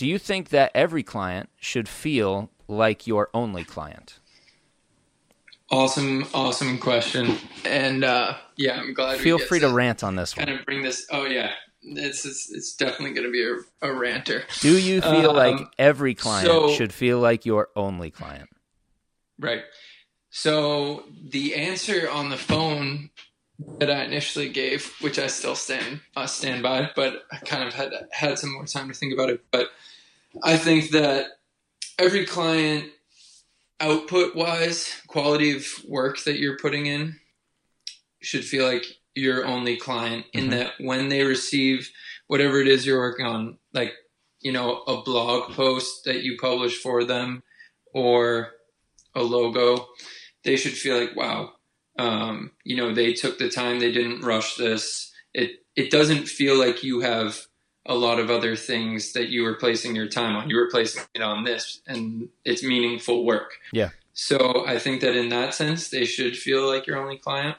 Do you think that every client should feel like your only client? Awesome, awesome question. And uh, yeah, I'm glad. Feel free to, to rant on this kind one. of bring this. Oh yeah, it's it's, it's definitely going to be a, a, ranter. Do you feel um, like every client so, should feel like your only client? Right. So the answer on the phone that I initially gave, which I still stand uh, stand by, but I kind of had had some more time to think about it. But I think that every client output wise, quality of work that you're putting in should feel like your only client in mm-hmm. that when they receive whatever it is you're working on, like, you know, a blog post that you publish for them or a logo, they should feel like, wow, um, you know, they took the time, they didn't rush this. It, it doesn't feel like you have a lot of other things that you were placing your time on. You were placing it on this, and it's meaningful work. Yeah. So I think that in that sense, they should feel like your only client.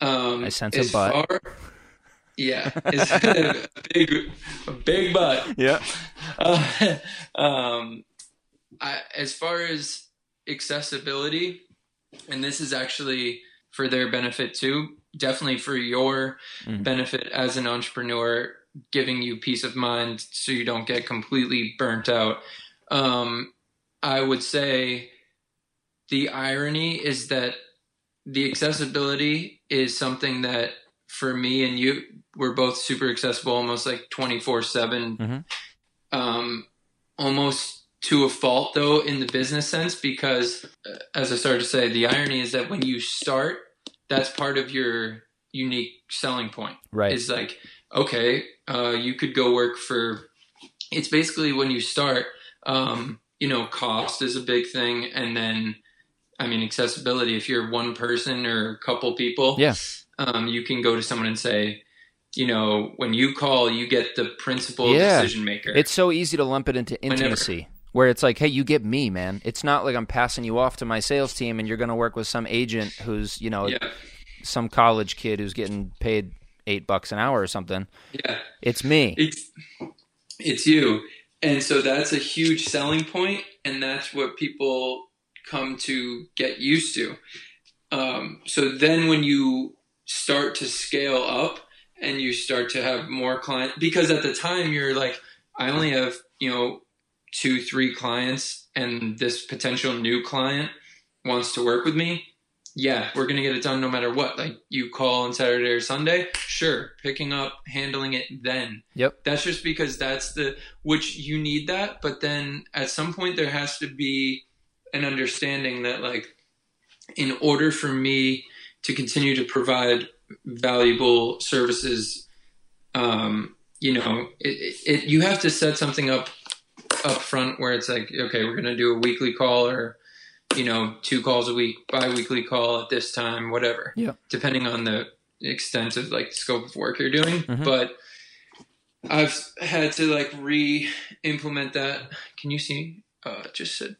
Um, I sense a butt. Far, yeah, it's a big, a big butt. Yeah. Uh, um, I, as far as accessibility, and this is actually for their benefit too. Definitely for your mm. benefit as an entrepreneur giving you peace of mind so you don't get completely burnt out. Um, I would say the irony is that the accessibility is something that for me and you, we're both super accessible, almost like 24 7, mm-hmm. um, almost to a fault though in the business sense, because uh, as I started to say, the irony is that when you start, that's part of your unique selling point. Right. Is like, okay, uh, you could go work for. It's basically when you start, um, you know, cost is a big thing, and then, I mean, accessibility. If you're one person or a couple people, yeah, um, you can go to someone and say, you know, when you call, you get the principal yeah. decision maker. It's so easy to lump it into intimacy. Whenever. Where it's like, hey, you get me, man. It's not like I'm passing you off to my sales team and you're going to work with some agent who's, you know, yeah. some college kid who's getting paid eight bucks an hour or something. Yeah, it's me. It's it's you, and so that's a huge selling point, and that's what people come to get used to. Um, so then when you start to scale up and you start to have more clients, because at the time you're like, I only have you know two three clients, and this potential new client wants to work with me yeah, we're gonna get it done no matter what. Like you call on Saturday or Sunday, sure, picking up, handling it then. Yep. That's just because that's the which you need that, but then at some point there has to be an understanding that like in order for me to continue to provide valuable services, um, you know, it, it, you have to set something up up front where it's like, okay, we're gonna do a weekly call or you know, two calls a week, bi-weekly call at this time, whatever. Yeah. Depending on the extent of like scope of work you're doing. Mm-hmm. But I've had to like re-implement that. Can you see? Uh, just said.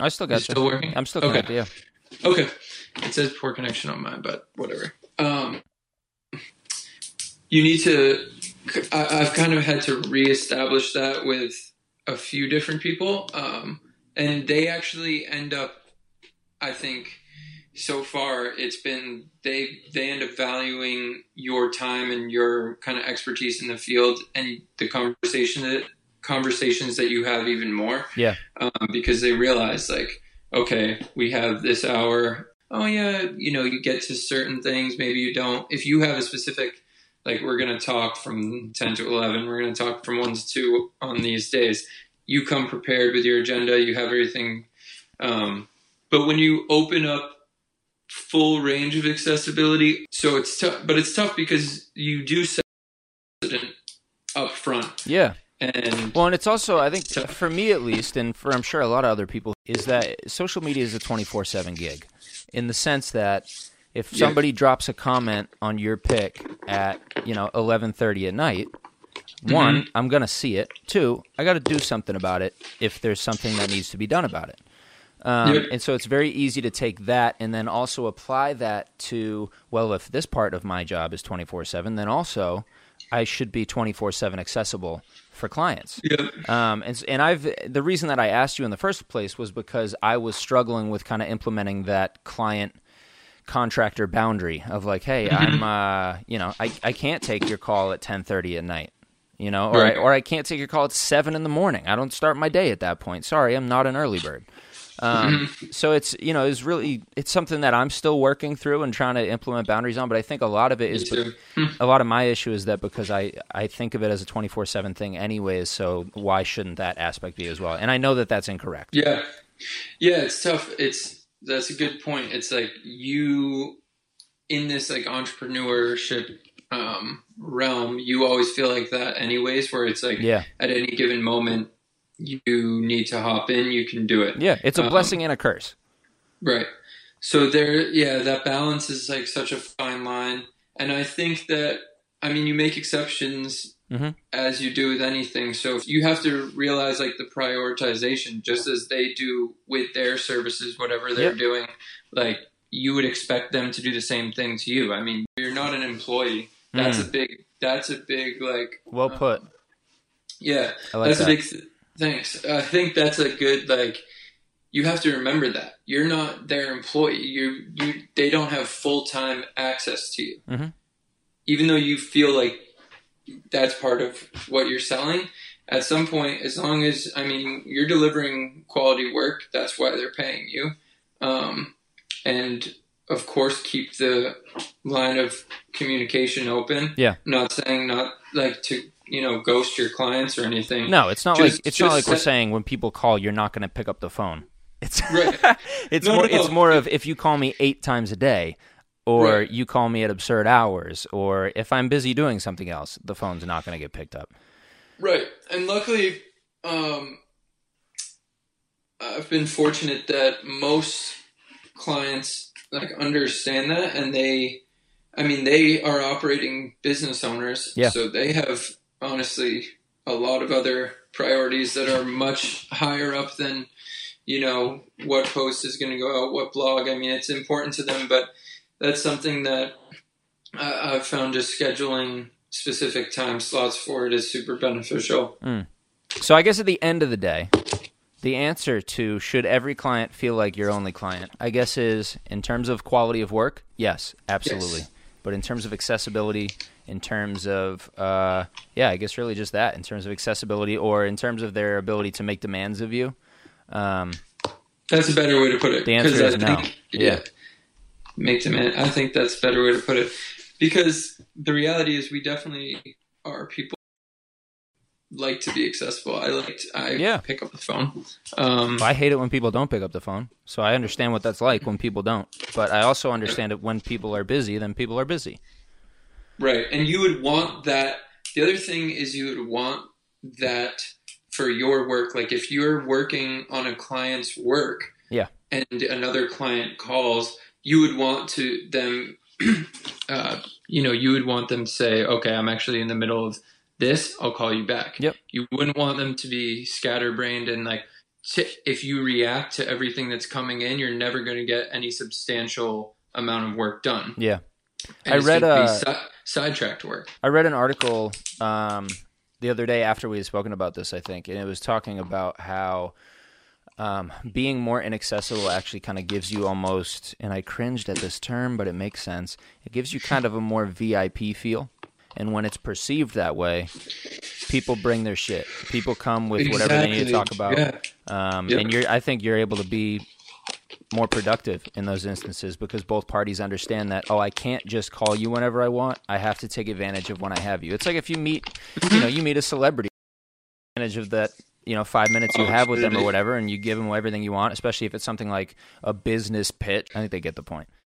I still got you. Still working? I'm still connected. Okay. Yeah. Okay. It says poor connection on mine, but whatever. Um, you need to. I, I've kind of had to reestablish that with a few different people. Um, and they actually end up i think so far it's been they they end up valuing your time and your kind of expertise in the field and the conversation that conversations that you have even more. Yeah. Um, because they realize like okay we have this hour. Oh yeah you know you get to certain things maybe you don't. If you have a specific like we're going to talk from 10 to 11 we're going to talk from 1 to 2 on these days you come prepared with your agenda, you have everything. Um, but when you open up full range of accessibility, so it's tough, but it's tough because you do set it up front. Yeah. And well, and it's also, I think, tough. for me at least, and for I'm sure a lot of other people, is that social media is a 24 7 gig in the sense that if somebody yeah. drops a comment on your pic at, you know, 11:30 at night, one, mm-hmm. I'm going to see it. Two, I got to do something about it if there's something that needs to be done about it. Um, yep. And so it's very easy to take that and then also apply that to, well, if this part of my job is 24 7, then also I should be 24 7 accessible for clients. Yeah. Um, and, and I've the reason that I asked you in the first place was because I was struggling with kind of implementing that client contractor boundary of like, hey, I'm, uh, you know, I, I can't take your call at 10:30 at night, you know, or Right. I, or I can't take your call at seven in the morning. I don't start my day at that point. Sorry, I'm not an early bird. Um, so it's you know it's really it's something that I'm still working through and trying to implement boundaries on. But I think a lot of it is too. a lot of my issue is that because I I think of it as a 24 seven thing anyways. So why shouldn't that aspect be as well? And I know that that's incorrect. Yeah. Yeah, it's tough. It's that's a good point. It's like you in this like entrepreneurship um realm, you always feel like that anyways where it's like Yeah, at any given moment you need to hop in, you can do it. yeah, it's a Um, blessing and a curse. Right. So there, yeah, that balance is like such a fine line, and I think that I mean you make exceptions Mhm. as you do with anything. So if you have to realize like the prioritization, just as they do with their services, whatever they're Yep. doing, like you would expect them to do the same thing to you. I mean, you're not an employee. That's Mm. a big. That's a big like. Well put. Yeah, I like that's that. a big. Th- thanks. I think that's a good like. You have to remember that you're not their employee. You you they don't have full time access to you. Mhm. Even though you feel like that's part of what you're selling, at some point, as long as I mean you're delivering quality work, that's why they're paying you. Um, and of course, keep the line of communication open. Yeah. Not saying not like to you know ghost your clients or anything. No, it's not Just- like it's not like we're saying when people call, you're not going to pick up the phone. It's Right. it's No, more no, it's more of if you call me eight times a day, or Right. you call me at absurd hours, or if I'm busy doing something else, the phone's not going to get picked up. Right. And luckily, um, I've been fortunate that most clients like understand that and they I mean they are operating business owners. Yeah. So they have honestly a lot of other priorities that are much higher up than you know what post is going to go out, what blog. I mean, it's important to them, but that's something that I, I've found just scheduling specific time slots for it is super beneficial. Hmm. So I guess at the end of the day, the answer to should every client feel like your only client, I guess is in terms of quality of work, yes, absolutely. Yes. But in terms of accessibility, in terms of uh, yeah, I guess really just that. In terms of accessibility, or in terms of their ability to make demands of you, um, That's a better way to put it. The answer is I no. think- Yeah. Make demand. I think that's a better way to put it. Because the reality is we definitely are people like to be accessible. I like to, I Yeah. pick up the phone. Um, I hate it when people don't pick up the phone. So I understand what that's like when people don't. But I also understand it when people are busy, then people are busy. Right. And you would want that. The other thing is you would want that for your work. Like if you're working on a client's work Yeah. and another client calls, you would want to them, uh, you know, you would want them to say, okay, I'm actually in the middle of this. I'll call you back. Yep. You wouldn't want them to be scatterbrained and like, t- if you react to everything that's coming in, you're never going to get any substantial amount of work done. Yeah. And I read, be uh, si- sidetracked work. I read an article um, the other day after we had spoken about this, I think, and it was talking about how um, being more inaccessible actually kind of gives you almost, and I cringed at this term, but it makes sense. It gives you kind of a more VIP feel. And when it's perceived that way, people bring their shit. People come with whatever they need to talk about. Yeah. Um, Yep. And you're, I think you're able to be more productive in those instances because both parties understand that oh I can't just call you whenever I want I have to take advantage of when I have you it's like if you meet you know you meet a celebrity advantage of that you know five minutes you Oh, have with them or whatever and you give them everything you want especially if it's something like a business pitch I think they get the point